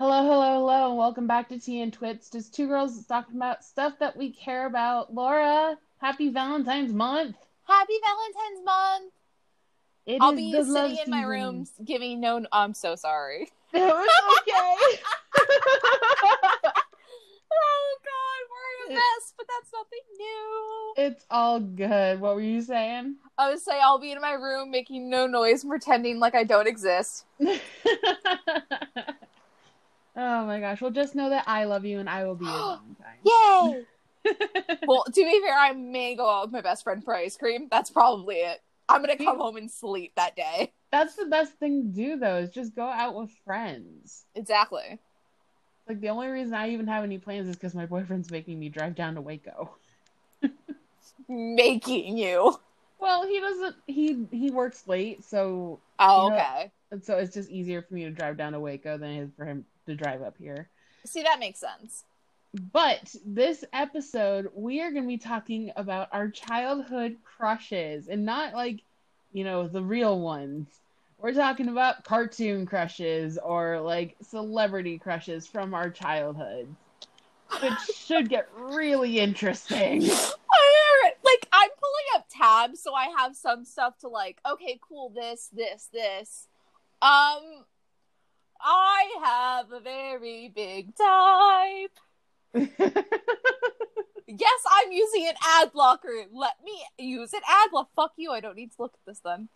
Hello, hello, hello, welcome back to Tea and Twits. Just two girls talking about stuff that we care about. Laura, happy Valentine's month. Happy Valentine's month. It I'll be sitting in my season. room giving no. I'm so sorry. It's okay. Oh God, we're in a It- mess, but that's nothing new. it's all good. What were you saying? I would say I'll be in my room making no noise, pretending like I don't exist. oh my gosh. Well, just know that I love you and I will be your Valentine. Yay! well, to be fair, I may go out with my best friend for ice cream. That's probably it. I'm gonna come home and sleep that day. That's the best thing to do, though, is just go out with friends. Exactly. Like, the only reason I even have any plans is because my boyfriend's making me drive down to Waco. Making you. Well, he doesn't. He he works late, so Oh, You know- okay. so it's just easier for me to drive down to Waco than it is for him to drive up here. See, that makes sense. But this episode, we are going to be talking about our childhood crushes, and not like, you know, the real ones. We're talking about cartoon crushes or like celebrity crushes from our childhood, which should get really interesting. Like I'm pulling up tabs so I have some stuff to like okay cool this this this um I have a very big type. Yes I'm using an ad blocker. Let me use an ad block. Fuck you. I don't need to look at this then.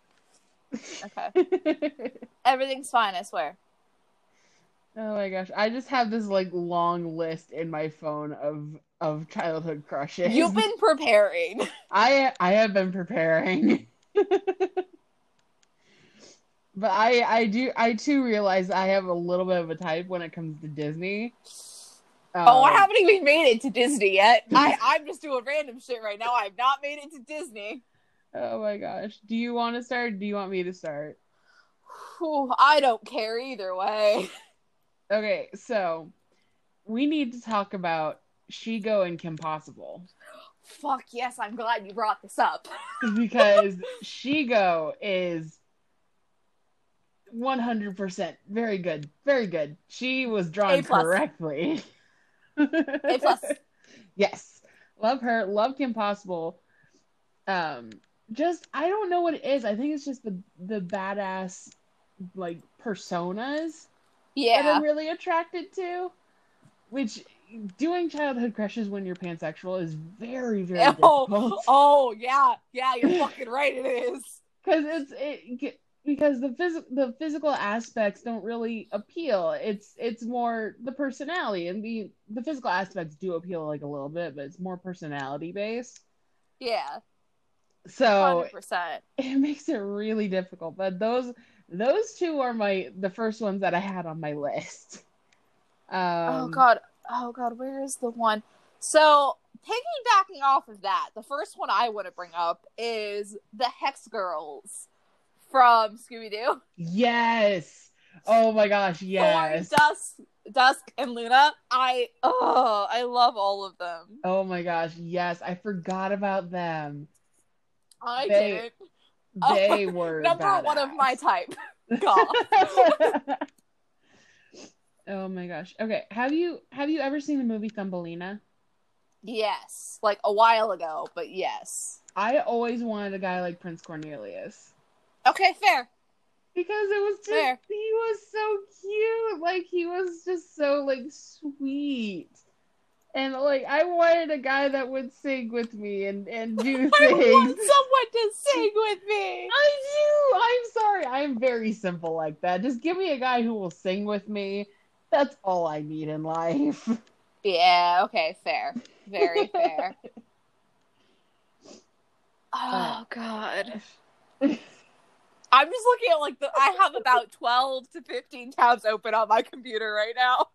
Okay. Everything's fine I swear. Oh my gosh, I just have this like long list in my phone of of childhood crushes. you've been preparing. I I have been preparing. but I I do I too realize I have a little bit of a type when it comes to Disney. oh I Um, haven't even made it to Disney yet I I'm just doing random shit right now I've not made it to Disney Oh my gosh. Do you want to start? Do you want me to start? Whew, I don't care either way. Okay, so we need to talk about Shego and Kim Possible. Fuck yes, I'm glad you brought this up. because Shego is 100% very good. Very good. She was drawn correctly. A plus. Yes. Love her. Love Kim Possible. Um just I don't know what it is. I think it's just the the badass like personas that Yeah. I'm really attracted to. Which doing childhood crushes when you're pansexual is very, very Oh, difficult. oh yeah, yeah, you're fucking right. It is. because it's it because the phys- the physical aspects don't really appeal. It's it's more the personality and the the physical aspects do appeal like a little bit, but it's more personality based. Yeah, So hundred percent. it makes it really difficult. But those those two are my the first ones that I had on my list. Um, Oh god, oh god, where is the one? So piggybacking off of that, the first one I want to bring up is the Hex Girls from Scooby Doo. Yes. Oh my gosh, yes. Or Dusk, Dusk, and Luna. I oh, I love all of them. Oh my gosh, yes. I forgot about them. I They- didn't. They oh, were Number one of my type. Oh my gosh. Okay, have you have you ever seen the movie Thumbelina? Yes, like a while ago, but yes. I always wanted a guy like Prince Cornelius Okay, fair. because it was just Fair. he was so cute. Like he was just so like sweet. And like I wanted a guy that would sing with me and and do I things. want someone to sing with me. I do. I'm sorry. I'm very simple like that. Just give me a guy who will sing with me. That's all I need in life. Yeah, okay, fair. Very fair. oh god. I'm just looking at like the I have about 12 to 15 tabs open on my computer right now.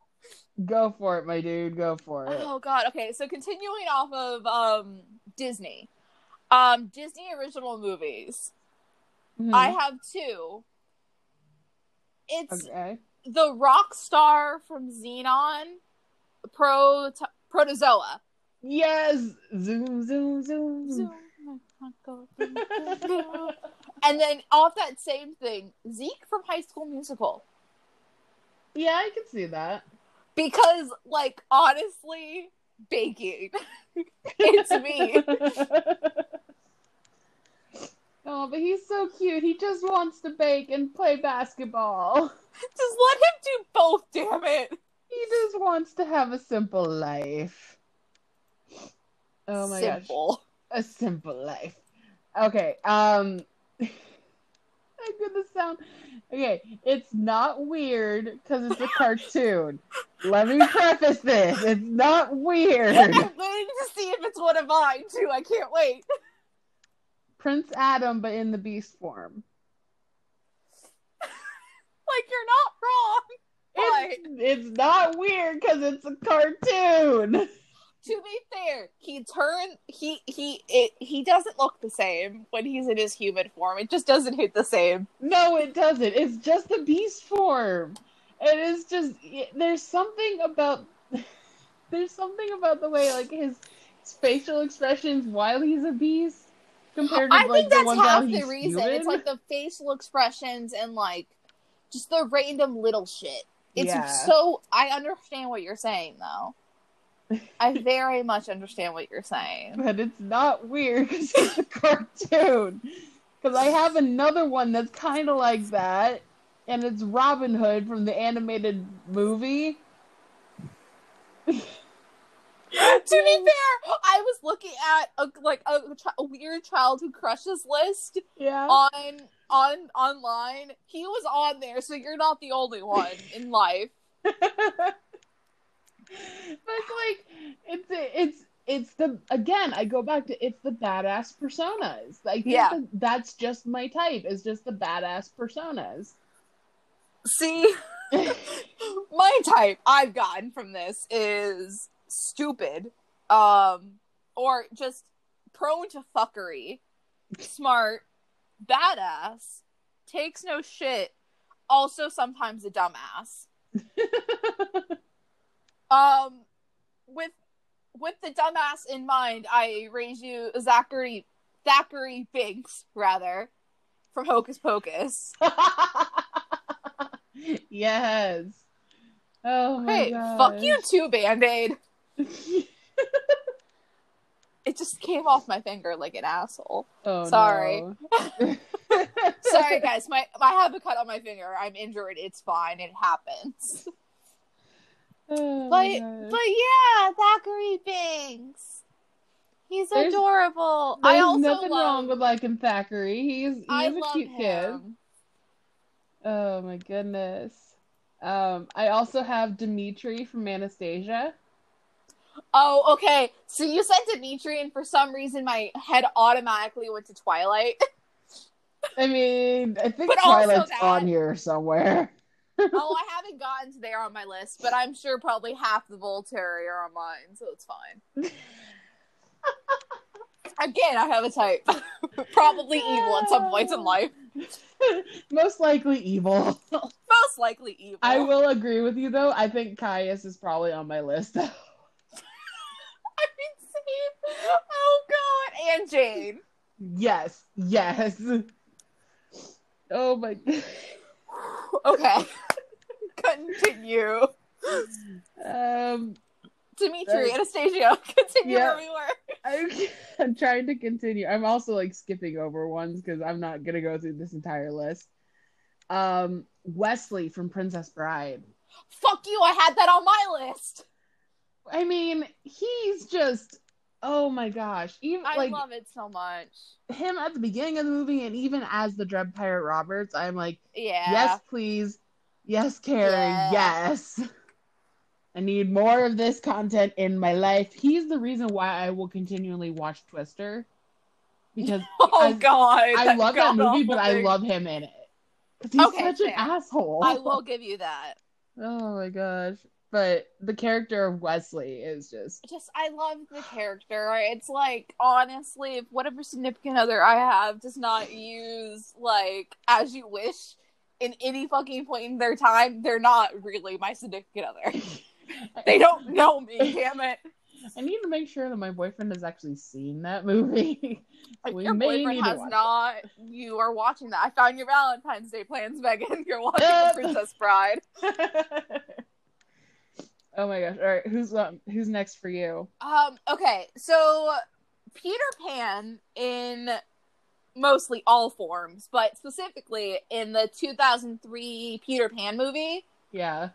Go for it, my dude. Go for it. Oh god. Okay, so continuing off of um Disney. Um Disney original movies. Mhm. I have two. It's okay. the rock star from Zenon, Pro Protozoa. Yes. Zoom, zoom, zoom. Zoom. and then off that same thing, Zeke from High School Musical. Yeah, I can see that. Because, like, honestly, baking. it's me. oh, but he's so cute. He just wants to bake and play basketball. Just let him do both, damn it. He just wants to have a simple life. Oh my gosh. Simple. A simple life. Okay, um I'm gonna sound okay. It's not weird because it's a cartoon. Let me preface this. It's not weird. I'm waiting to see if it's one of mine, too. I can't wait. Prince Adam, but in the beast form. Like, you're not wrong. It's, it's not weird because it's a cartoon. To be fair, he turned he he it, he doesn't look the same when he's in his human form. It just doesn't hit the same. No, it doesn't. It's just the beast form. It is just there's something about there's something about the way like his, his facial expressions while he's a beast compared to I like think the that's ones half the reason. human. It's like the facial expressions and like just the random little shit. It's Yeah. so I understand what you're saying though. I very much understand what you're saying. but it's not weird because it's a cartoon. Because I have another one that's kind of like that, and it's Robin Hood from the animated movie. to be fair, I was looking at a like a, a weird childhood crushes list Yeah. on on online. He was on there, so you're not the only one in life. like it's it's it's the again I go back to it's the badass personas. like Yeah. that that's just my type. Is just the badass personas. See, my type I've gotten from this is stupid, um, or just prone to fuckery, smart, badass, takes no shit, also sometimes a dumbass. Um, with with the dumbass in mind, I raise you Zachary Thackery Binx, rather, from Hocus Pocus. yes. Oh my Hey, fuck you too, Band Aid. It just came off my finger like an asshole. oh, Sorry. no. Sorry, guys. My I have a cut on my finger. I'm injured. It's fine. It happens. Oh But but yeah, Thackery Binx. He's There's- adorable. There's I also nothing love, wrong with liking Thackery. He's he's I a cute kid. Oh my goodness. Um, I also have Dimitri from Anastasia. Oh, okay. So you said Dimitri, and for some reason, my head automatically went to Twilight. I mean, I think But Twilight's on here somewhere. Oh, I haven't gotten to there on my list, but I'm sure probably half the Volturi on mine, so it's fine. Again, I have a type. probably evil at some points in life. Most likely evil. Most likely evil. I will agree with you though. I think Caius is probably on my list. though. I mean, same. Oh god, and Jane. yes, yes. Oh my. Okay, continue. Um, Dimitri, Uh, Anastasia, continue yeah. where we were. I'm, I'm trying to continue. I'm also like skipping over ones because I'm not gonna go through this entire list. Um, Westley from Princess Bride. Fuck you, I had that on my list. I mean, he's just oh my gosh. Even I like love it so much. him at the beginning of the movie and even as the Dread Pirate Roberts, I'm like, Yeah. yes, please. Yes, Cary, Yeah. yes. I need more of this content in my life. He's the reason why I will continually watch Twister. Because Oh I- god. I love that movie, but I love him in it. He's Okay, such an fair. asshole. I will give you that. Oh my gosh. But the character of Westley is just Just I love the character. It's like honestly, if whatever significant other I have does not use like as you wish in any fucking point in their time, they're not really my significant other. they don't know me, damn it. I need to make sure that my boyfriend has actually seen that movie. We your may boyfriend need has not, you are watching that. I found your Valentine's Day plans, Megan. You're watching. Princess Bride. oh my gosh! All right, who's um, who's next for you? Um, okay, so Peter Pan in mostly all forms, but specifically in the 2003 Peter Pan movie. Yeah.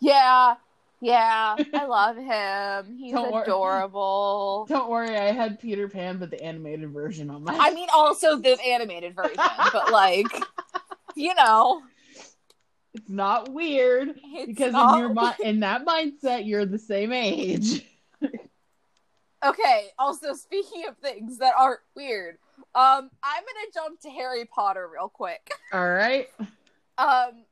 Yeah, yeah, I love him. He's Don't adorable. Don't worry, I had Peter Pan, but the animated version on my. I mean, also the animated version, but like, you know, it's not weird it's because not- in your mi- in that mindset, you're the same age. Okay, also speaking of things that aren't weird, um, I'm gonna jump to Harry Potter real quick. All right. Um,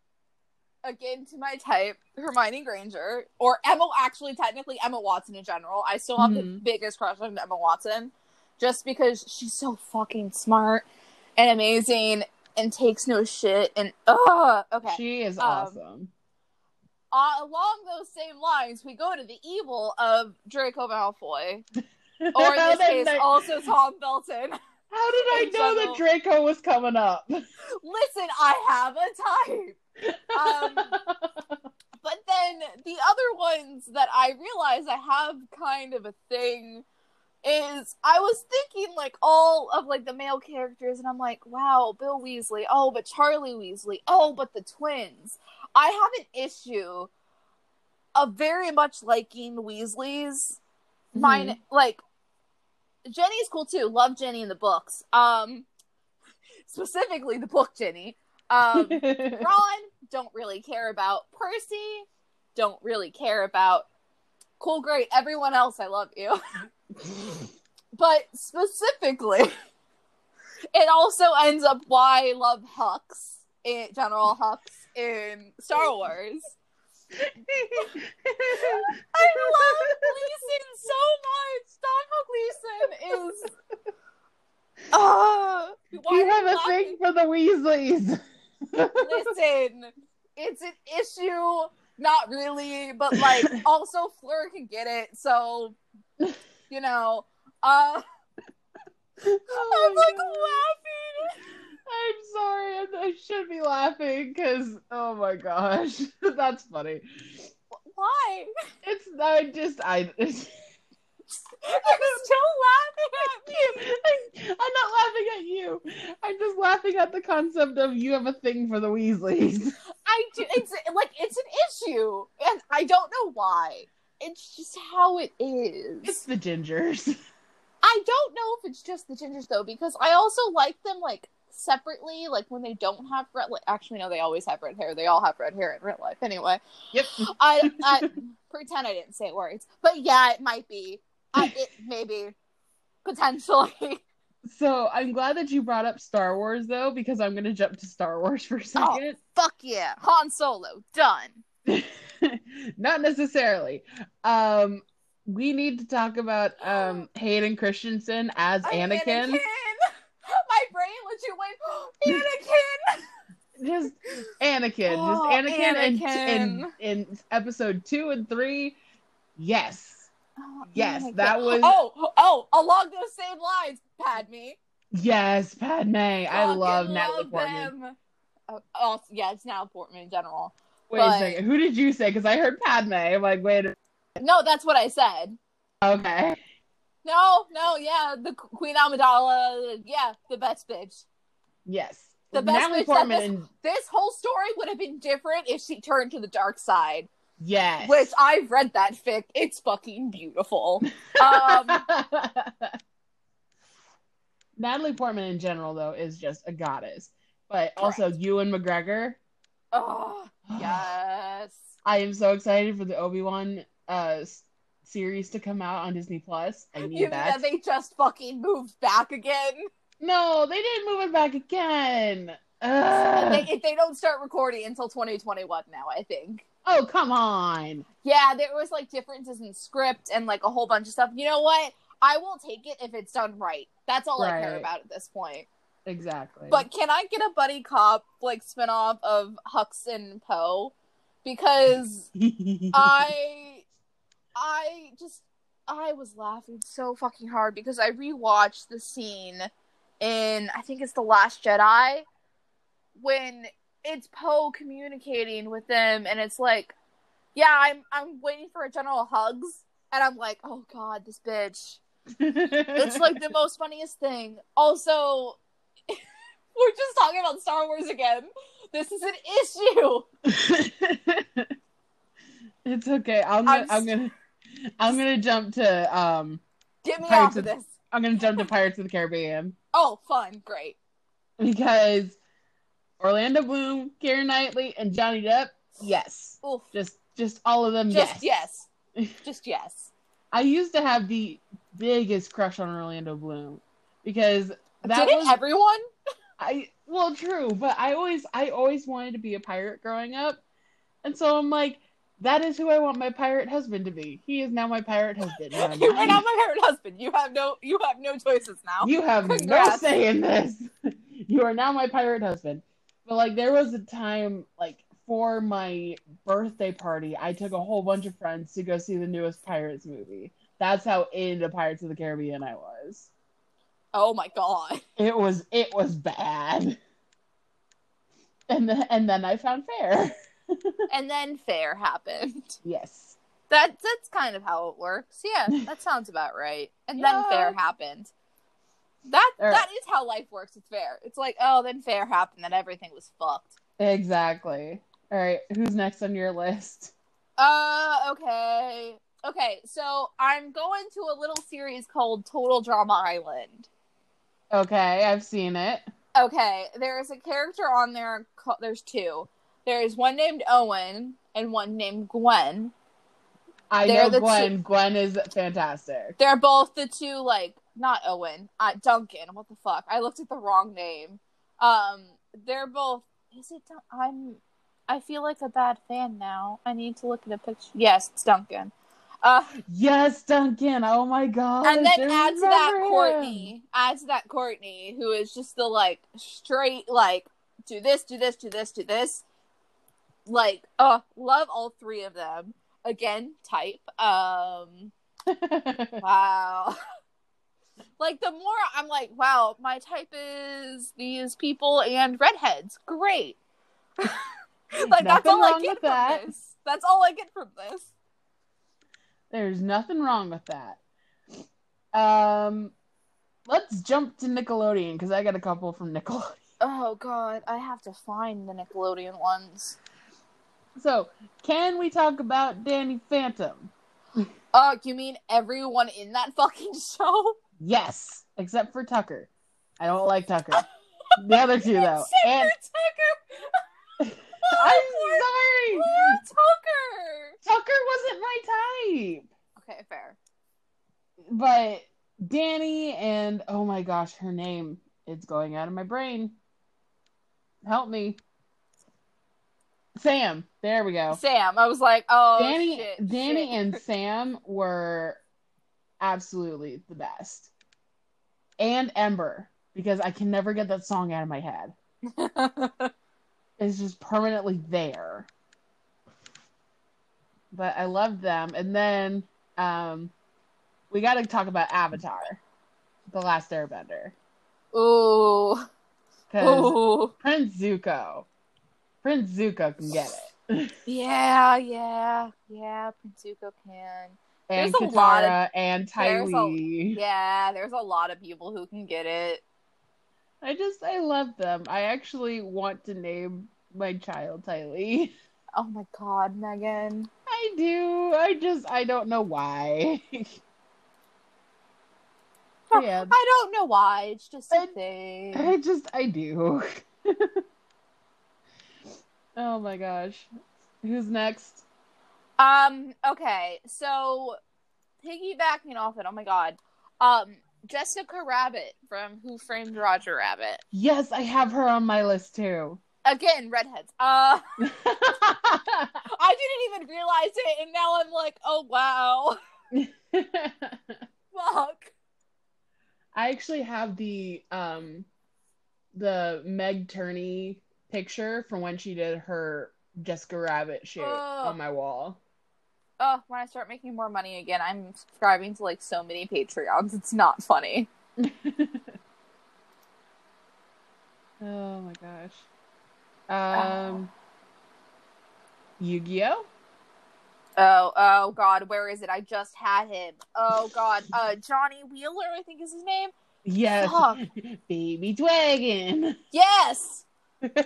again to my type, Hermione Granger, or Emma. Actually, technically Emma Watson in general. I still have the Mhm. biggest crush on Emma Watson, just because she's so fucking smart and amazing and takes no shit. And uh, okay. She is Um, awesome. uh, along those same lines, we go to the evil of Draco Malfoy, or in this case, also Tom Felton. How did I know general. that Draco was coming up? Listen, I have a type. Um, But then the other ones that I realize I have kind of a thing is I was thinking like all of like the male characters and I'm like, wow, Bill Weasley. Oh, but Charlie Weasley. Oh, but the twins. I have an issue of very much liking Weasleys. Mine like Ginny's cool too. Love Ginny in the books. Um specifically the book Ginny. Um Ron, don't really care about. Percy, don't really care about. Cool, great. Everyone else, I love you. but specifically, it also ends up why I love Hux, in, General Hux in Star Wars. I love Gleeson so much. Domhnall Gleeson is. Uh, why you have a thing for the Weasleys. Listen, it's an issue, not really, but like also Fleur can get it, so you know. Uh Oh I'm like God. laughing. I'm sorry. I, I should be laughing because oh my gosh, that's funny. Why? It's I just I. It's, You're still laughing at me. I'm not laughing at you. I'm just laughing at the concept of you have a thing for the Weasleys. I do it's like it's an issue. And I don't know why. It's just how it is. It's the gingers. I don't know if it's just the gingers though, because I also like them like separately, like when they don't have red. Like, actually, no, they always have red hair. They all have red hair in real life, anyway. Yep. I, I pretend I didn't say it words, but yeah, it might be. I, it maybe potentially. So I'm glad that you brought up Star Wars though, because I'm gonna jump to Star Wars for a second. Fuck yeah, Han Solo done. not necessarily. Um, we need to talk about um Hayden Christensen as Anakin. My brain legit went Anakin. Just oh, Anakin, Oh, just Anakin, In, Anakin. in in episode two and three. Yes, Oh, Yes, Anakin. that was- Oh, oh, along those same lines, Padme. yes, Padme. I Fucking love Natalie love Portman. them. Oh, oh, yeah, it's now Portman in general. Wait but- a second, who did you say? Because I heard Padme. I'm like, wait. A- No, that's what I said. okay. No, no, yeah, the Queen Amidala, yeah, the best bitch. Yes. The best Natalie bitch Portman this- and This whole story would have been different if she turned to the dark side, yes. which I've read that fic. It's fucking beautiful. Um, Natalie Portman in general though is just a goddess. But also Ewan McGregor. oh, yes. I am so excited for the Obi Wan uh series to come out on Disney Plus. I need You mean that. that they just fucking moved back again? No, they didn't move it back again. They, if they don't start recording until 2021 now, I think. Oh come on. Yeah, there was like differences in script and like a whole bunch of stuff. You know what? I will take it if it's done right. That's all I care about at this point. Exactly. But can I get a buddy cop like spinoff of Hux and Poe? Because I I just I was laughing so fucking hard because I rewatched the scene in I think it's the Last Jedi when it's Poe communicating with them and it's like, yeah, I'm I'm waiting for a general Hux and I'm like, oh god, this bitch. It's like the most funniest thing. Also, we're just talking about Star Wars again. This is an issue. it's okay. I'm I'm I'm, gonna I'm gonna jump to um Get me Pirates off of this. I'm gonna jump to Pirates of the Caribbean Oh, fun, great. because Orlando Bloom, Keira Knightley, and Johnny Depp. Yes, Oof. just just all of them. Just yes. yes. Just yes. I used to have the biggest crush on Orlando Bloom because that Didn't was everyone? I well true, but I always I always wanted to be a pirate growing up. And so I'm like, that is who I want my pirate husband to be. He is now my pirate husband. You are not- not my parent husband. You have no you have no choices now. You have no Congrats. say in this. you are now my pirate husband. But like there was a time like for my birthday party, I took a whole bunch of friends to go see the newest Pirates movie. That's how into Pirates of the Caribbean I was. Oh my god. It was it was bad. And then and then I found fair. And then fair happened. Yes. That that's kind of how it works. Yeah, that sounds about right. And then fair happened. That right. that is how life works. It's fair. It's like, oh, then fair happened, then everything was fucked. Exactly. All right, who's next on your list? Uh, okay. Okay, so I'm going to a little series called Total Drama Island. Okay, I've seen it. Okay, there's a character on there. There's two. There's one named Owen and one named Gwen. I They're know Gwen. Gwen is fantastic. They're both the two, like, not Owen, uh, Duncan. What the fuck? I looked at the wrong name. Um, they're both. Is it? Dun- I'm. I feel like a bad fan now. I need to look at a picture. Yes, it's Duncan. Uh, Yes, Duncan. Oh my god. and then add to that him. Courtney. Add to that Courtney, who is just the like straight like do this, do this, do this, do this. Like, uh, love all three of them. Again, type. Um, wow. like the more I'm like, wow, my type is these people and redheads. Great. like that's all I get from that. this. That's all I get from this. There's nothing wrong with that. Um, let's jump to Nickelodeon because I got a couple from Nickelodeon. Oh god, I have to find the Nickelodeon ones. So, can we talk about Danny Phantom? Oh, you mean everyone in that fucking show? Yes, except for Tucker. I don't like Tucker. The other two though. Except And for Tucker. I'm sorry. poor Tucker. Tucker wasn't my type. Okay, fair. But Danny and oh my gosh, her name it's going out of my brain. Help me. Sam. There we go. Sam, I was like, oh, Danny shit, Danny shit. and Sam were absolutely the best. And Ember because I can never get that song out of my head. It's just permanently there. But I loved them. And then um we got to talk about Avatar, The Last Airbender. Ooh, Because ooh, Prince Zuko, Prince Zuko can get it. yeah, yeah, yeah. Prince Zuko can. and There's a lot of- Katara and Yeah, there's a lot of people who can get it. I just, I love them. I actually want to name my child Ty Lee. Oh my god, Megan. I do. I just, I don't know why. yeah, I don't know why. It's just a I- thing. I just, I do. oh my gosh. Who's next? Um, okay, so piggybacking off it, oh my god. Um, Jessica Rabbit from Who Framed Roger Rabbit. Yes, I have her on my list too. Again, redheads. Uh I didn't even realize it and now I'm like, oh wow. Fuck. I actually have the um the Meg Turney picture from when she did her Jessica Rabbit shoot Oh. on my wall. Oh, when I start making more money again, I'm subscribing to like so many Patreons. It's not funny. oh my gosh. Um, Yu-Gi-Oh. Oh, oh God, where is it? I just had him. Oh God, uh, Johnny Wheeler, I think is his name. Yes, Fuck. baby dragon. Yes.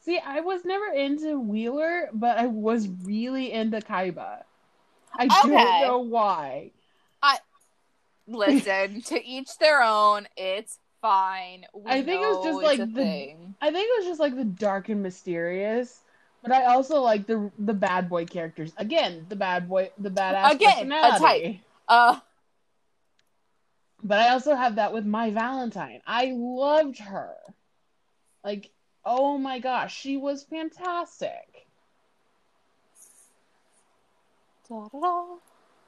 See, I was never into Wheeler, but I was really into Kaiba. I Okay. don't know why. I listen, to each their own. It's fine. We I think it was just, like, the- thing. I think it was just like the dark and mysterious. But I also like the the bad boy characters. Again, the bad boy, the badass Again, a personality. Uh, But I also have that with Mai Valentine. I loved her. Like, oh my gosh, she was fantastic. da-da-da.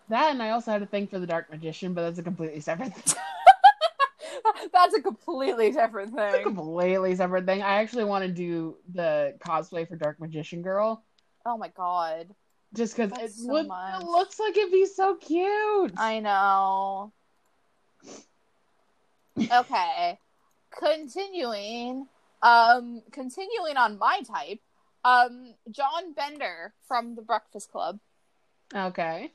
That and I also had a thing for the Dark Magician, but that's a completely separate thing. That's a completely different It's a thing. completely separate thing. I actually want to do the cosplay for Dark Magician Girl Oh my god. just because it, so look- it looks like it'd be so cute. I know. Okay. continuing, um, continuing on my type, um, John Bender from The Breakfast Club, Okay.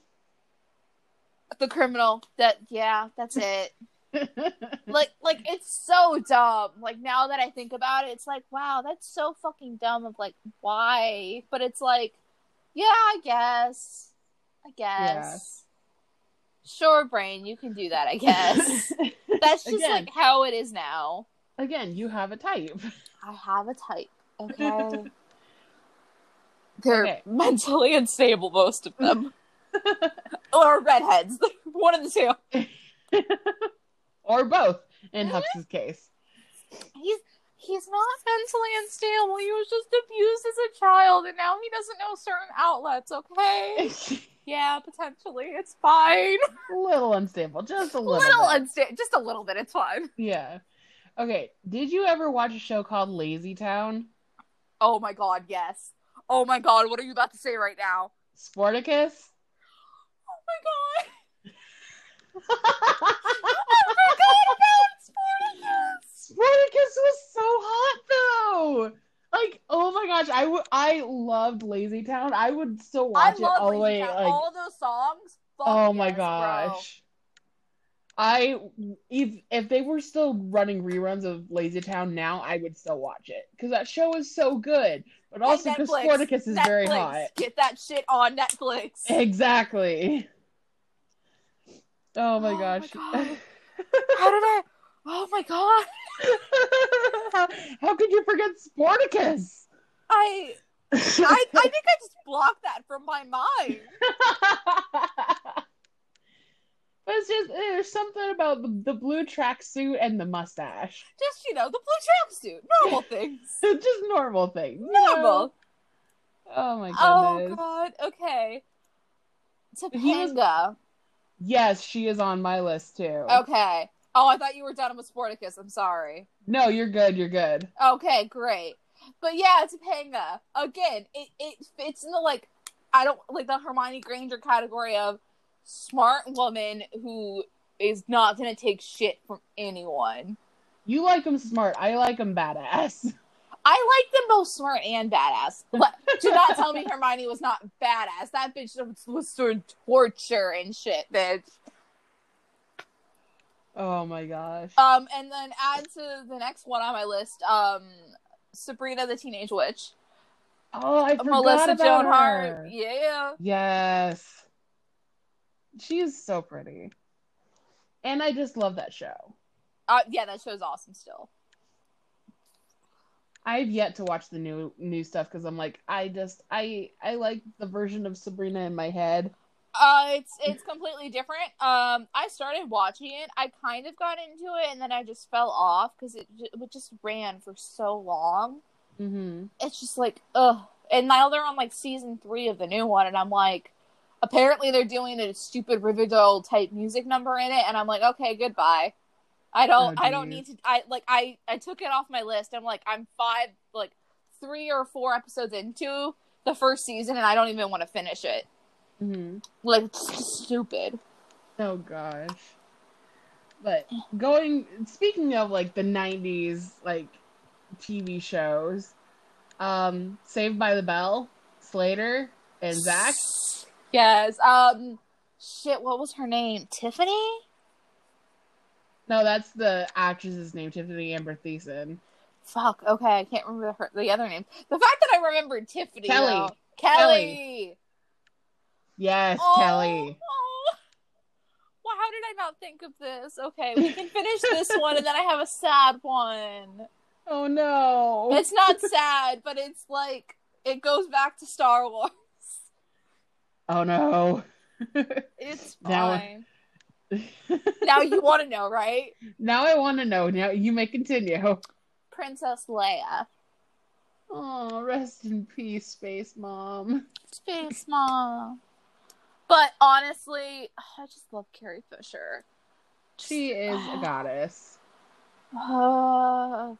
the criminal. That yeah, that's it. like like it's so dumb like now that i think about it it's like wow that's so fucking dumb of like why but it's like yeah i guess i guess sure brain you can do that i guess that's just Again. like how it is now Again, you have a type. i have a type okay they're Okay. mentally unstable most of them or redheads one of the two or both in Hux's case. he's he's not mentally unstable. He was just abused as a child, and now he doesn't know certain outlets. Okay, yeah, potentially, it's fine. a little unstable, just a little. little unstable, just a little bit. It's fine. yeah. Okay. Did you ever watch a show called Lazy Town? Oh my god, yes. Oh my god, what are you about to say right now? Sportacus? Oh my god, I forgot about Sportacus. Sportacus was so hot though. Like, oh my gosh, I would I loved Lazy Town. I would still I watch it love all the way Town. like all those songs. Oh my yes, bro. gosh. I if if they were still running reruns of Lazy Town now, I would still watch it because that show is so good. But Hey, also because Netflix, Sportacus is very hot. Get that shit on Netflix. Exactly. Oh my Oh my gosh. God. How did I? Oh my god. how, how could you forget Sportacus? I I, I think I just blocked that from my mind. but it's just there's something about the, the blue tracksuit and the mustache. Just you know, the blue tracksuit, normal things, just normal things. normal. Oh my god. Oh god. Okay. He was- Yes, she is on my list too. Okay. Oh, I thought you were done with Sportacus. I'm sorry. No, you're good. You're good. Okay, great. But yeah, Topanga. Again, it, it fits in the like I don't like the Hermione Granger category of smart woman who is not gonna take shit from anyone. You like them smart. I like them badass. I like them both smart and badass. But do not tell me Hermione was not badass. That bitch was, was doing torture and shit, bitch. Oh my gosh. Um, and then add to the next one on my list, um, Sabrina the Teenage Witch, Oh, I forgot Melissa about Joan her. Hart. Yeah. Yes. She is so pretty. And I just love that show. Uh, yeah, that show's awesome still. I've yet to watch the new new stuff because I'm like, I just I I like the version of Sabrina in my head. Uh, it's it's completely different. Um, I started watching it. I kind of got into it, and then I just fell off because it, it just ran for so long. Mm-hmm. It's just like ugh. And now they're on like season three of the new one, and I'm like, apparently they're doing a stupid Riverdale type music number in it, and I'm like, okay, goodbye. I don't. Oh, I don't need to. I like. I I took it off my list. I'm like, I'm five, like three or four episodes into the first season, and I don't even want to finish it. Hmm Like it's stupid. Oh gosh. But going speaking of like the '90s like TV shows, um, Saved by the Bell, Slater and Zach. Yes. Um. Shit. What was her name? Tiffany. No, that's the actress's name, Tiffany Amber Thiessen. Fuck. Okay, I can't remember her the other name. The fact that I remembered Tiffany. Kelly. though- Kelly. Yes, Oh, Kelly. oh. Well, how did I not think of this? Okay, we can finish this one, and then I have a sad one. Oh no. It's not sad, but it's like it goes back to Star Wars. oh no. It's Now- fine. now you want to know, right? now I want to know. Now you may continue. Princess Leia. Oh, rest in peace, Space Mom. Space Mom. But honestly, I just love Carrie Fisher. She is a goddess. Uh, oh,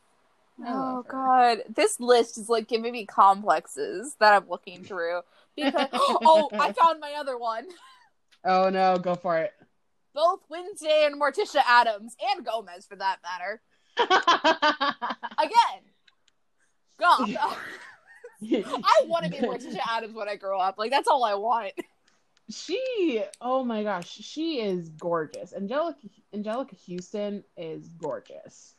I her. God. This list is like giving me complexes that I'm looking through. Because oh, I found my other one. Oh no, go for it. Both Wednesday and Morticia Addams and Gomez for that matter. Again. God. I want to be Morticia Addams when I grow up. Like that's all I want. She, oh my gosh, she is gorgeous. Anjelica Anjelica Huston is gorgeous.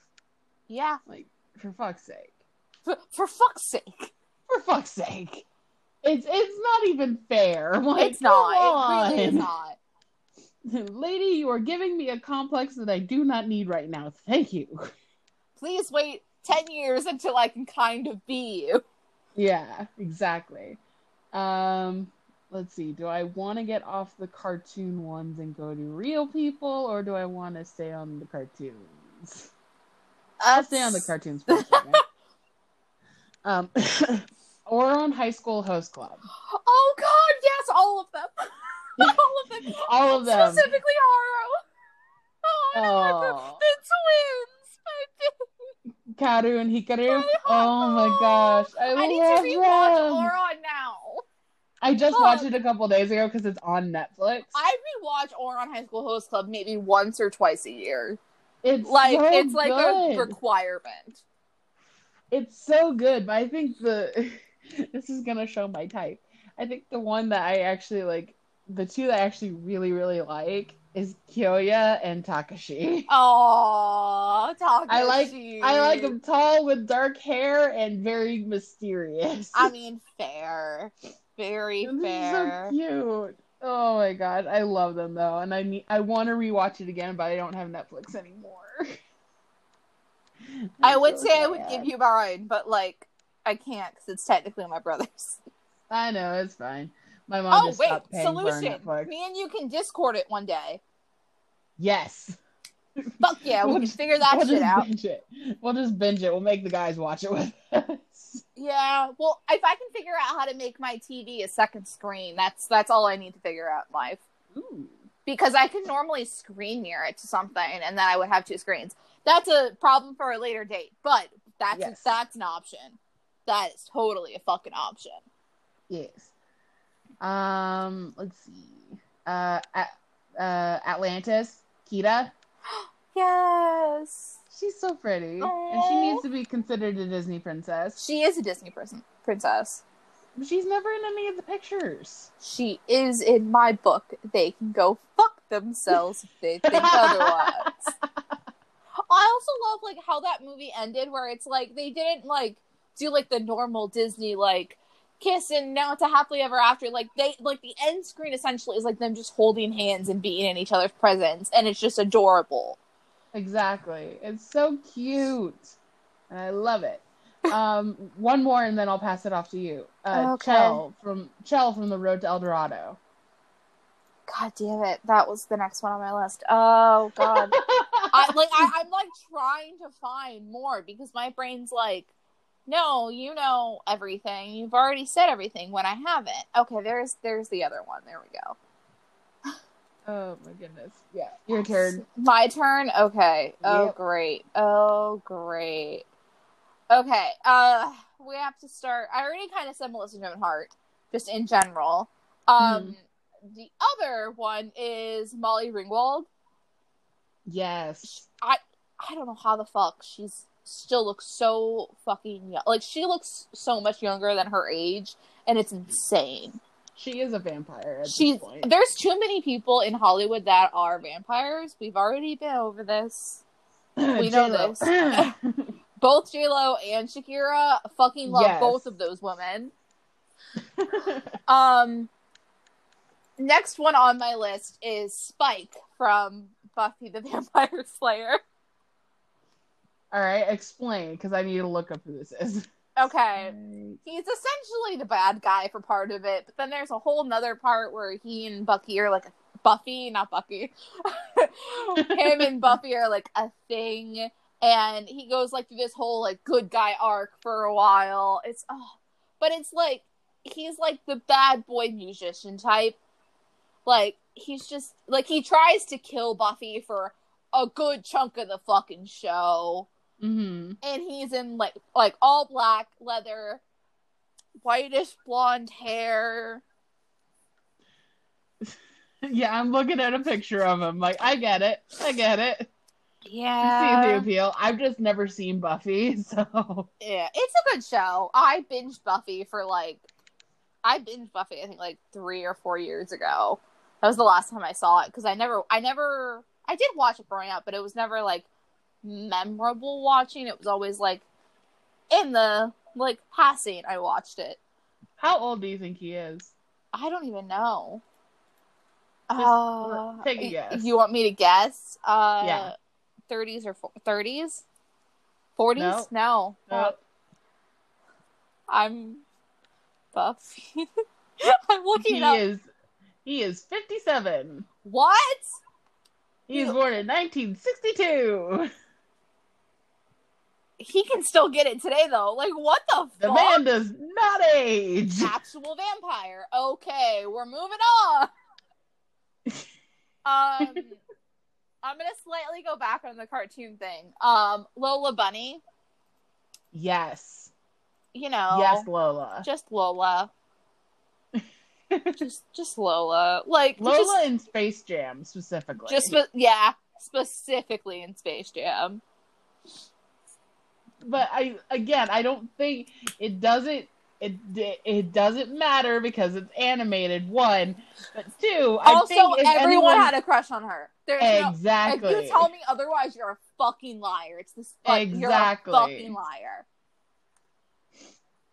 Yeah. Like for fuck's sake. For, for fuck's sake. For fuck's sake. It's it's not even fair. Like, it's not. It really is not. Lady, you are giving me a complex that I do not need right now. Thank you. Please wait 10 years until I can kind of be you. Yeah, exactly. Um, let's see. Do I want to get off the cartoon ones and go to real people, or do I want to stay on the cartoons? I'll stay on the cartoons for a second. um, Ouran High School Host Club. Oh god, yes, all of them. all of them. All of them. Specifically Haro. Oh, I love the, Oh, the twins. Kaoru and Hikaru. I- Oh my gosh, I, I need to rewatch them. Ouran now. I just watched it a couple days ago because it's on Netflix. I rewatch Ouran High School Host Club maybe once or twice a year. It's Like so it's like a requirement. It's so good, but I think the this is gonna show my type. I think the one that I actually like, the two that I actually really really like is Kyoya and Takashi. Oh, Takashi. I like I like him tall with dark hair and very mysterious. I mean, fair. Very This is fair. so cute. Oh my god, I love them though, and I need I want to rewatch it again, but I don't have Netflix anymore. I would so say I would give you mine, but like I can't because it's technically my brother's. I know it's fine. My mom Oh just wait, stopped paying solution. Me and you can Discord it one day. Yes. Fuck yeah, we We'll can just- figure that we'll shit out. It. We'll just binge it. We'll make the guys watch it with us. Yeah, well, if I can figure out how to make my TV a second screen, that's that's all I need to figure out in life. Ooh. Because I can normally screen mirror it to something, and then I would have two screens. That's a problem for a later date, but that's Yes. that's an option. That is totally a fucking option. Yes. Um. Let's see. Uh. Uh. Atlantis. Kida. Yes, She's so pretty, and she needs to be considered a Disney princess. she is a Disney person, princess. She's never in any of the pictures. She is in my book. They can go fuck themselves if they think otherwise. I also love like how that movie ended, where it's like they didn't like do like the normal Disney like kiss and now it's a happily ever after. Like they like the end screen essentially is like them just holding hands and being in each other's presence, and it's just adorable. Exactly. It's so cute, and I love it. Um. one more, and then I'll pass it off to you. Uh, Okay. Chel from Chel from the Road to El Dorado. God damn it, that was the next one on my list. Oh god, I like I, I'm like trying to find more because my brain's like, no, you know everything. You've already said everything when I haven't. Okay, there's there's the other one. There we go. Oh my goodness. Yeah, your turn. My turn. Okay. Oh Yep. great. Oh great. Okay, uh, we have to start. I already kind of said Melissa Joan Hart, just in general. Um, the other one is Molly Ringwald. Yes. I I don't know how the fuck she's still looks so fucking young. Like she looks so much younger than her age, and it's insane. She is a vampire at She's this point. there's too many people in Hollywood that are vampires. We've already been over this. we know this. Both J Lo and Shakira fucking love Yes. both of those women. Um, next one on my list is Spike from Buffy the Vampire Slayer. All right, explain because I need to look up who this is. Okay, he's essentially the bad guy for part of it, but then there's a whole nother part where he and Bucky are like Buffy, not Bucky. Him and Buffy are like a thing, and he goes like through this whole like good guy arc for a while. It's oh, but it's like he's like the bad boy musician type. Like he's just like he tries to kill Buffy for a good chunk of the fucking show hmm and he's in like like all black leather, whitish blonde hair. Yeah, I'm looking at a picture of him. Like, I get it. I get it. I see the Yeah, appeal. I've just never seen Buffy, so yeah, it's a good show. I binged Buffy for like, I binged Buffy I think like three or four years ago. That was the last time I saw it because I never, I never, I did watch it growing up, but it was never like memorable watching. It was always like in the like passing. I watched it. how old do you think he is? I don't even know. Just Uh, take a guess. You want me to guess? Uh, Yeah. 30s or 30s? 40s? No. No. Uh, I'm Buffy. I'm looking he up. is he is 57. What? He was born in 1962. He can still get it today, though. Like, what the The fuck? man does not age. Actual vampire. Okay, we're moving on. Um, I'm gonna slightly go back on the cartoon thing. Um, Lola Bunny. Yes. You know, Yes, Lola. just Lola. just just Lola. Like Lola just, in Space Jam specifically. just yeah, specifically in Space Jam. But I again, I don't think it doesn't it it doesn't matter because it's animated. One, but two, I also, everyone anyone, had a crush on her. There's no exactly. if you tell me otherwise, you're a fucking liar. It's this fuck, you're a fucking liar.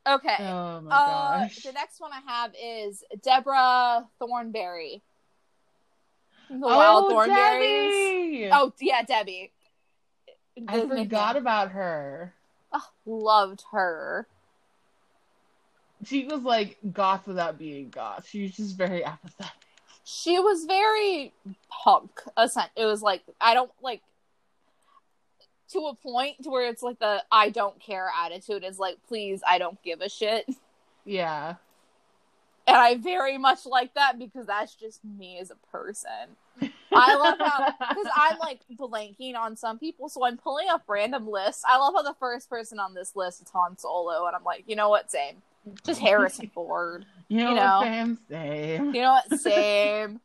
Okay. Oh my uh, gosh! the next one I have is Deborah Thornberry. The oh, Wild Thornberries. Debbie! Oh yeah, Debbie. I forgot about her. Oh, loved her. She was like goth without being goth. She was just very apathetic. She was very punk. It was like I don't like to a point to where it's like the I don't care attitude is like please I don't give a shit. Yeah. And I very much like that because that's just me as a person. I love how because I'm like blanking on some people, so I'm pulling up random lists. I love how the first person on this list is Han Solo, and I'm like, you know what, same. Just Harrison Ford. You know, you know. what. Same. You know what, same.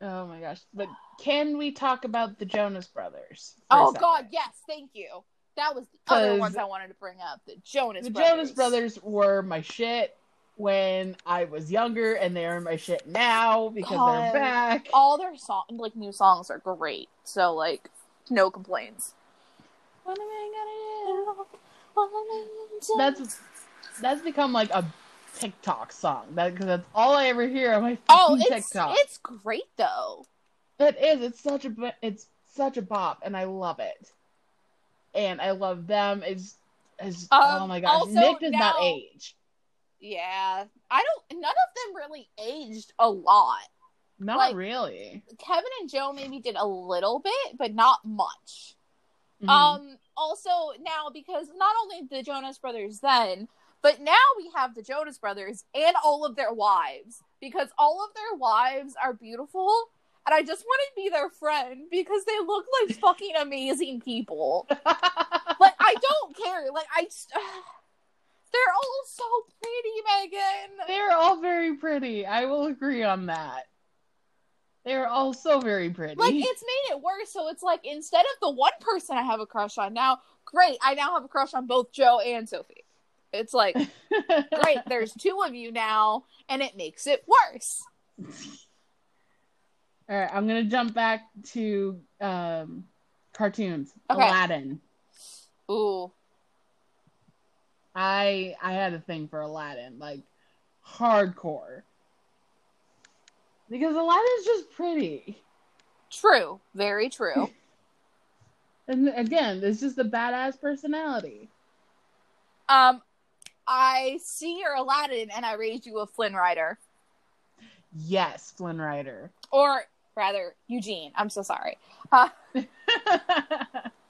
Oh my gosh! But can we talk about the Jonas Brothers? oh? God, yes, thank you. That was the other ones I wanted to bring up. The Jonas the Brothers. Jonas Brothers were my shit when I was younger, and they're my shit now because God. they're back. All their song, like new songs, are great. So like, no complaints. What am I gonna do? What am I gonna do? That's that's become like a TikTok song. That because that's all I ever hear on my oh, it's TikTok. it's great though. It is. It's such a it's such a bop, and I love it. And I love them. It's, it's Um, oh my gosh, also Nick does not age. Yeah, I don't. None of them really aged a lot. Not like- really. Kevin and Joe maybe did a little bit, but not much. Mhm. Um, also now because not only the Jonas Brothers then, but now we have the Jonas Brothers and all of their wives because all of their wives are beautiful. And I just want to be their friend because they look like fucking amazing people. Like I I don't care. Like I, just, they're all so pretty, Megan. They're all very pretty. I will agree on that. They're all so very pretty. Like it's made it worse. So it's like instead of the one person I have a crush on now, great, I now have a crush on both Joe and Sophie. It's like great, there's two of you now, and it makes it worse. All right, I'm gonna jump back to um, cartoons. Okay. Aladdin. Ooh, I I had a thing for Aladdin, like hardcore. Because Aladdin's just pretty. true, very true. And again, it's just a badass personality. um, I see your Aladdin, and I raised you a Flynn Rider, Yes, Flynn Rider. or rather Eugene. I'm so sorry. Uh,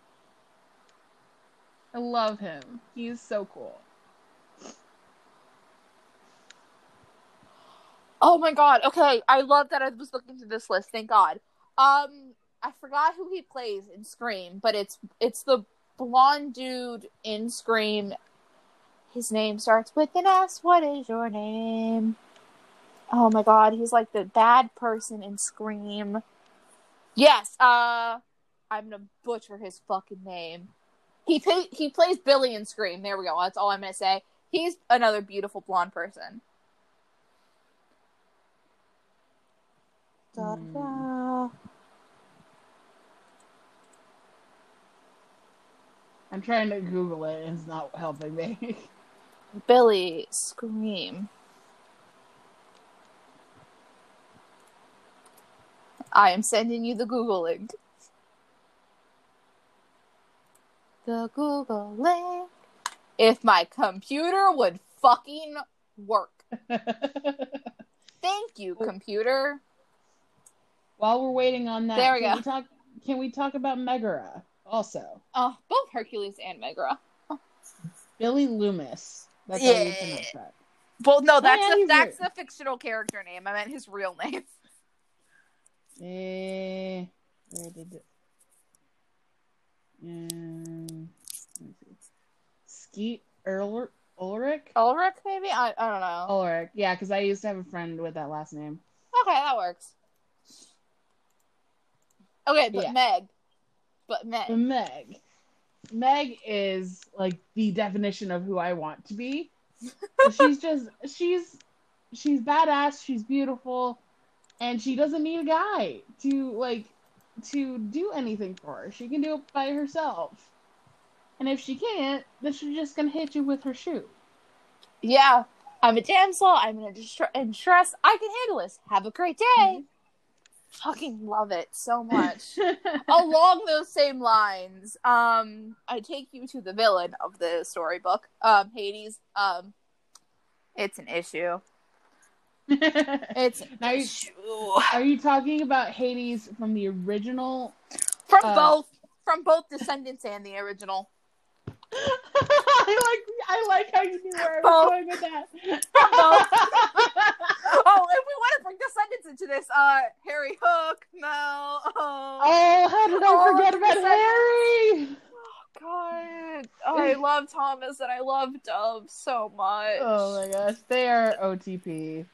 I love him. He's so cool. Oh my god. Okay, I love that I was looking through this list. Thank God. Um, I forgot who he plays in Scream, but it's it's the blonde dude in Scream. His name starts with an S. What is your name? Oh my god, he's like the bad person in Scream. Yes. Uh, I'm gonna butcher his fucking name. He pay- he plays Billy in Scream. There we go. That's all I'm gonna say. He's another beautiful blonde person. I'm trying to Google it and it's not helping me. Billy Scream. I am sending you the Google link. The Google link. If my computer would fucking work. Thank you, computer. While we're waiting on that, There we can go. we talk can we talk about Megara also? Oh, both Hercules and Megara. Billy Loomis. That's how you Yeah. pronounce that. Well, no, that's yeah, the, that's the fictional character name. I meant his real name. Eh, where did it? Um, see. Skeet Erler, Ulrich? Ulrich, maybe? I, I don't know. Ulrich, yeah, because I used to have a friend with that last name. Okay, that works. Okay, but Yeah. Meg. But Meg. But Meg. Meg is like the definition of who I want to be. she's just she's she's badass, she's beautiful, and she doesn't need a guy to like to do anything for her. She can do it by herself. And if she can't, then she's just gonna hit you with her shoe. Yeah, I'm a damsel. I'm in, a in distress. I can handle this. Have a great day. Fucking love it so much. Along those same lines, um, I take you to the villain of the storybook, um, Hades. Um, it's an issue. It's Now you- Are you talking about Hades from the original? From Uh, both, from both Descendants and the original. I like I like how you knew where I was Both. going with that. Oh, if we want to bring Descendants into this, uh, Harry Hook, Mal, oh, oh, how did I forget about Harry? God, I love Thomas and I love Dove so much. Oh my gosh, they are OTP.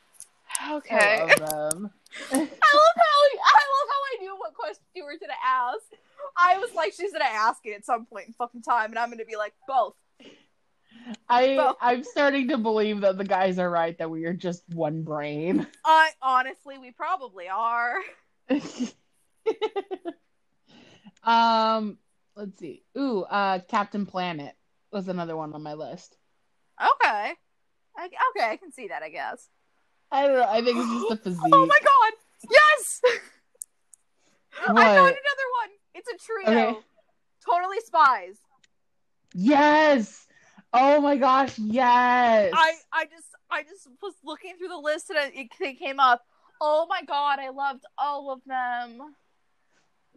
Okay. I love them. I love how I love how I knew what question you were gonna ask. I was like, she's gonna ask it at some point in fucking time, and I'm gonna be like, both. I Well- I'm starting to believe that the guys are right that we are just one brain. I honestly, we probably are. um, let's see. Ooh, uh, Captain Planet was another one on my list. Okay. I, okay, I can see that. I guess. I don't know. I think it's just the physique. Oh my god! Yes. I found another one. It's a trio. Okay. Totally spies. Yes. Oh my gosh. Yes. I I just I just was looking through the list and it, it came up. Oh my god, I loved all of them.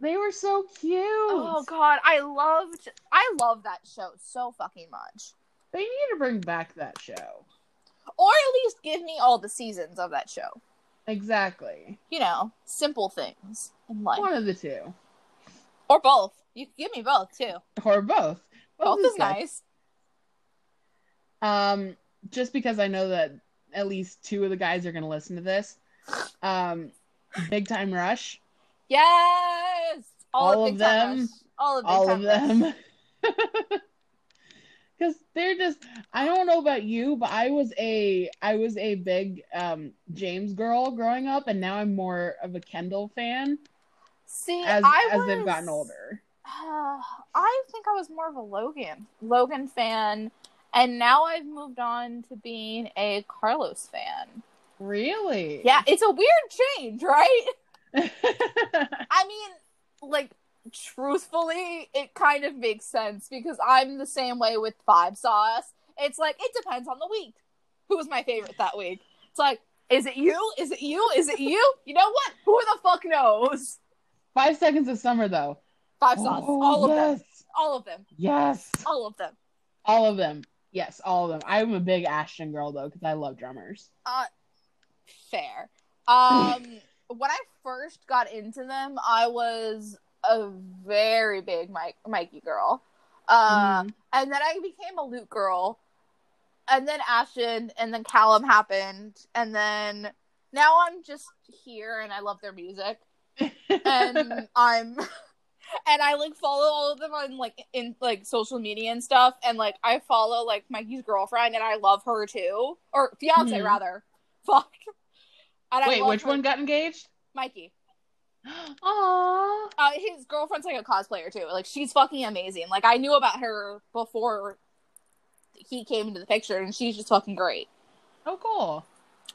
They were so cute. Oh god, I loved I love that show so fucking much. They need to bring back that show. Or at least give me all the seasons of that show. Exactly. You know, simple things in life. One of the two. Or both. You can give me both too. Or both. Both is is nice. Um, just because I know that at least two of the guys are gonna listen to this. Um, Big Time Rush, Yes. All Big of Time them. Rush. All of Big all Time of Rush. them. Because they're just, I don't know about you, but I was a, I was a big um, James girl growing up, and now I'm more of a Kendall fan See, as I as was, they've gotten older. Uh, I think I was more of a Logan Logan fan, and now I've moved on to being a Carlos fan. Really? Yeah, it's a weird change, right? I mean, like truthfully, it kind of makes sense because I'm the same way with five sauce. It's like it depends on the week. Who was my favorite that week? It's like, is it you? Is it you? Is it you? You know what? Who the fuck knows? Five seconds of summer, though. Five sauce. Oh, all of them. All of them. Yes. All of them. All of them. Yes, all of them. I'm a big Ashton girl though, because I love drummers. Uh, fair. Um, when I first got into them, I was a very big Mike Mikey girl. Uh, Mhm. and then I became a Luke girl, and then Ashton, and then Calum happened, and then now I'm just here, and I love their music, and I'm. And I like follow all of them on like in like social media and stuff, and like I follow like Mikey's girlfriend, and I love her too, or fiance Mhm. rather. Fuck. And I Wait, which her- one got engaged? Mikey. Aww. Uh, his girlfriend's like a cosplayer too. Like she's fucking amazing. Like I knew about her before he came into the picture, and she's just fucking great. Oh, cool.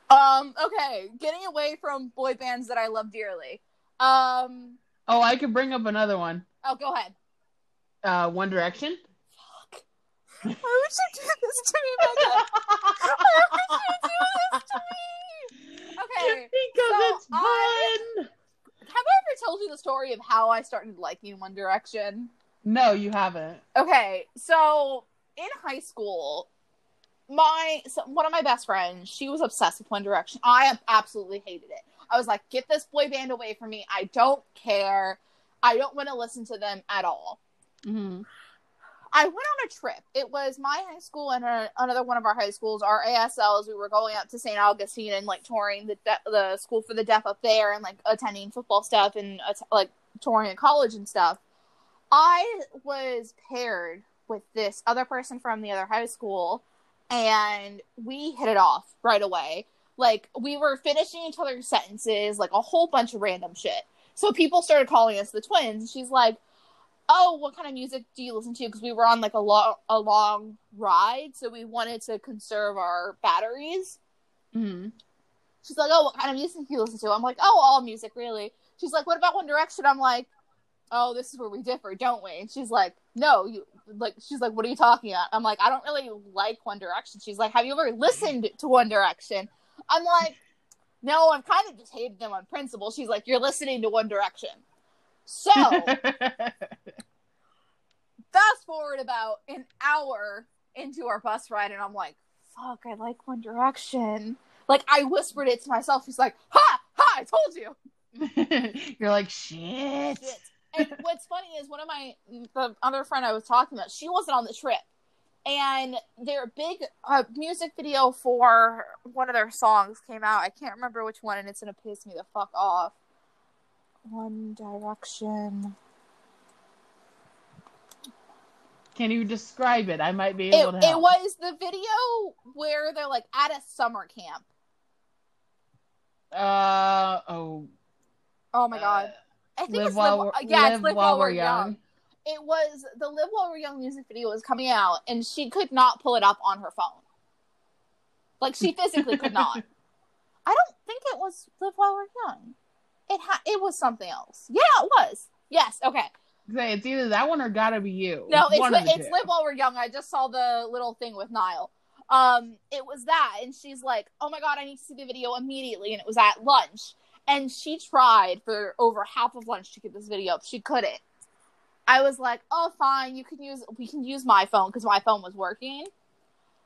Um. Okay, getting away from boy bands that I love dearly. Um. Oh, I could bring up another one. Oh, go ahead. Uh, One Direction. Why would you do this to me, Becca? Why would you do this to me? Okay. because so it's fun. I ever told you the story of how I started liking One Direction? No, you haven't. Okay, so in high school, my so one of my best friends, she was obsessed with One Direction. I absolutely hated it. I was like, "Get this boy band away from me! I don't care. I don't want to listen to them at all." hmm I went on a trip. It was my high school and uh, another one of our high schools, our ASLs. We were going up to St. Augustine and like touring the de- the school for the deaf up there, and like attending football stuff and att- like touring at college and stuff. I was paired with this other person from the other high school, and we hit it off right away. Like we were finishing each other's sentences, like a whole bunch of random shit. So people started calling us the twins. She's like, "Oh, what kind of music do you listen to?" Because we were on like a long a long ride, so we wanted to conserve our batteries. hmm She's like, "Oh, what kind of music do you listen to?" I'm like, "Oh, all music, really." She's like, "What about One Direction?" I'm like, "Oh, this is where we differ, don't we?" And she's like, "No, you like." She's like, "What are you talking about?" I'm like, "I don't really like One Direction." She's like, "Have you ever listened to One Direction?" I'm like, "No, I've kind of just hated them on principle." She's like, "You're listening to One Direction." So fast forward about an hour into our bus ride, and I'm like, "Fuck, I like One Direction." Like I whispered it to myself. He's like, "Ha, ha! I told you." You're like shit. Shit. And what's funny is one of my the other friend I was talking about, she wasn't on the trip, and their big uh, music video for one of their songs came out. I can't remember which one, and it's gonna piss me the fuck off. One Direction. Can you describe it? I might be It, able to it was the video where they're like at a summer camp. Uh oh. Oh my god! I think Live it's while live, we're, yeah, live it's live while we're young. It was the Live While We're Young music video was coming out, and she could not pull it up on her phone. Like she physically could not. I don't think it was Live While We're Young. It ha- it was something else. Yeah, it was. Yes. Okay. Say it's either that one or gotta be you. No, it's li- it's two. Live While We're Young. I just saw the little thing with Niall. Um, it was that, and she's like, "Oh my god, I need to see the video immediately." And it was at lunch, and she tried for over half of lunch to get this video up. She couldn't. I was like, "Oh, fine. You can use we can use my phone because my phone was working."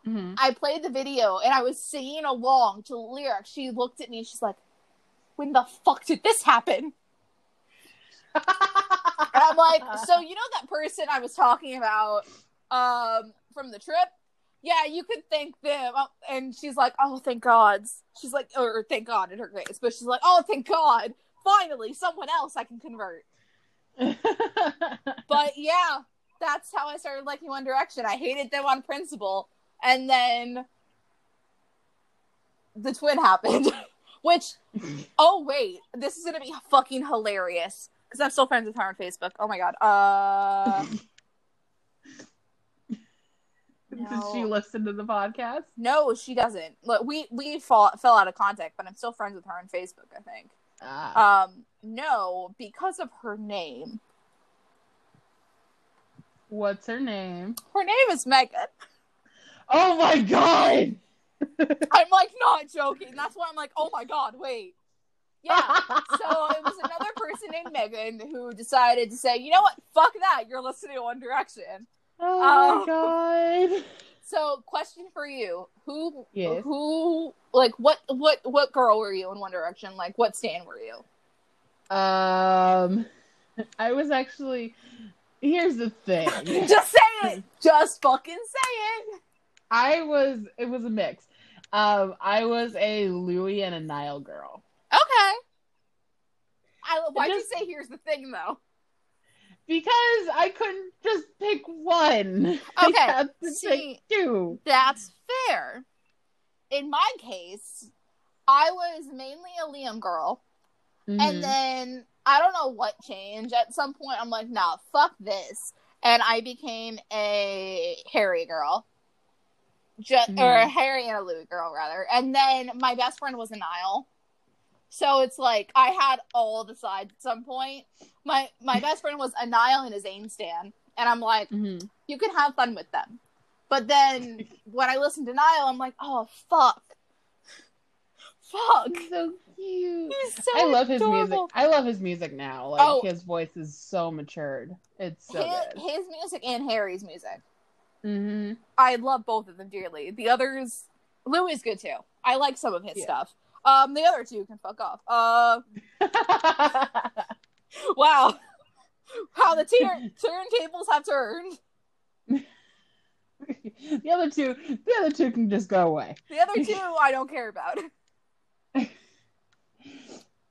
Mhm. I played the video and I was singing along to the lyrics. She looked at me. She's like, "When the fuck did this happen?" And I'm like, "So you know that person I was talking about um, from the trip. Yeah, you could thank them. Oh, And she's like, oh, thank God. She's like, or thank God in her case, but she's like, oh, thank God. Finally, someone else I can convert. But yeah, that's how I started liking One Direction. I hated them on principle. And then the twin happened. Which, oh, wait, this is to be fucking hilarious. Because I'm still friends with her on Facebook. Oh my God. Uh. Does she listen to the podcast? No, she doesn't. Look, we we fall, fell out of contact, but I'm still friends with her on Facebook. I think. Ah. Um, no, because of her name. What's her name? Her name is Megan. Oh my god! I'm like not joking. That's why I'm like, oh my god, wait. Yeah. So it was another person named Megan who decided to say, you know what? Fuck that. You're listening to One Direction. Oh Oh. my god! So, question for you: Who, Yes. who, like, what, what, what girl were you in One Direction? Like, what stan were you? Um, I was actually. Here's the thing. Just say it. Just fucking say it. I was. It was a mix. Um, I was a Louis and a Niall girl Okay. I, why'd just- you say here's the thing though? because I couldn't just pick one. Okay, see- pick two. That's fair. In my case, I was mainly a Liam girl, Mhm. and then I don't know what changed. At some point, I'm like, nah, fuck this, and I became a Harry girl, Just, or Mhm. Harry and a Louis girl rather. And then my best friend was a Niall. so it's like I had all the sides at some point. My my best friend was a Niall and a Zayn stan, and I'm like, Mhm. you can have fun with them. But then when I listen to Niall, I'm like, oh fuck, fuck. He's so cute. He's so I love his music. I love his music now. Like Oh. his voice is so matured. It's so his, good. his music and Harry's music. Hmm I love both of them dearly. The others, Louis is good too. I like some of his Yeah. stuff. Um, the other two can fuck off. Uh, wow, how the tier- turntables have turned. the other two, the other two can just go away. The other two, I don't care about.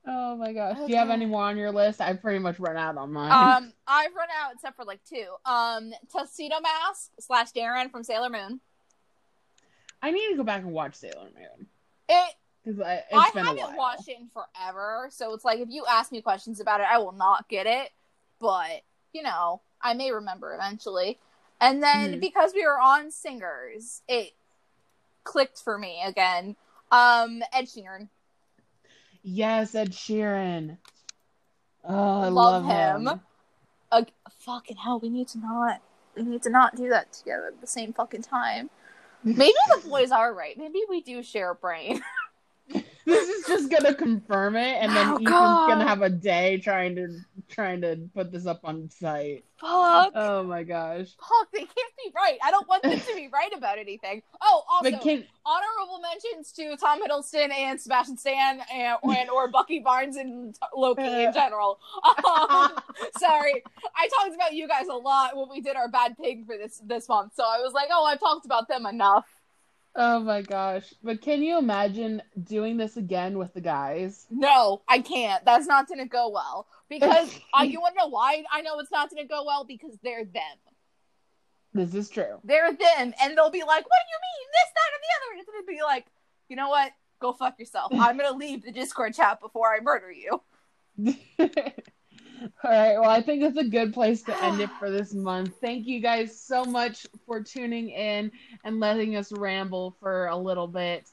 Oh my gosh. Do you have any more on your list? I've pretty much run out on mine. Um, I've run out except for like two. Um, Tuxedo Mask slash Darien from Sailor Moon. I need to go back and watch Sailor Moon It I been haven't watched it in forever, so it's like if you ask me questions about it, I will not get it. But you know, I may remember eventually. And then Mhm. because we were on singers, it clicked for me again. Um, Ed Sheeran, Yes, Ed Sheeran. Oh, I Love love, him. him. uh, fucking hell, we need to not, we need to not do that together at the same fucking time. Maybe the boys are right. Maybe we do share a brain. This is just gonna confirm it, and then Oh, Ethan's God. gonna have a day trying to trying to put this up on site. Fuck. Oh my gosh. Fuck, they can't be right. I don't want them to be right about anything. Oh, also, can honorable mentions to Tom Hiddleston and Sebastian Stan and, and or Bucky Barnes and Loki in general. Um, sorry, I talked about you guys a lot when we did our bad pig for this this month, so I was like, oh, I've talked about them enough. Oh my gosh. But can you imagine doing this again with the guys? No, I can't. That's not going to go well because uh, you want to know why I know it's not going to go well because they're them. This is true. They're them, and they'll be like, "What do you mean this, that, and the other?" And it's going to be like, you know what? Go fuck yourself. I'm going to leave the Discord chat before I murder you. All right. Well, I think it's a good place to end it for this month. Thank you guys so much for tuning in and letting us ramble for a little bit.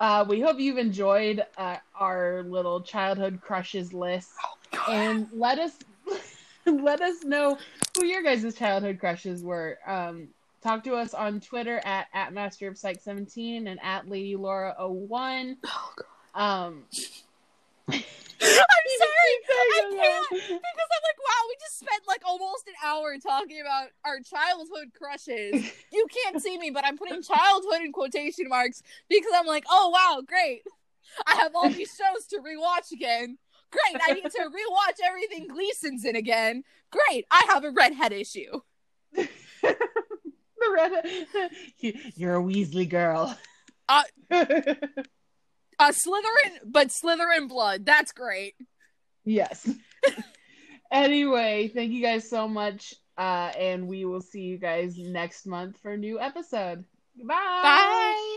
Uh, we hope you've enjoyed uh, our little childhood crushes list, and let us let us know who your guys' childhood crushes were. Um, talk to us on Twitter at at Master of Psych 17 and at Lady Laura 01. Um, I'm sorry. I can't because I'm like, wow, we just spent like almost an hour talking about our childhood crushes. You can't see me, but I'm putting childhood in quotation marks because I'm like, oh wow, great. I have all these shows to rewatch again. Great. I need to rewatch everything Gleeson's in again. Great. I have a redhead issue. the redhead, You're a Weasley girl. Uh, A Slytherin, but Slytherin blood. That's great. yes. anyway, thank you guys so much. Uh, and we will see you guys next month for a new episode. Goodbye. Bye.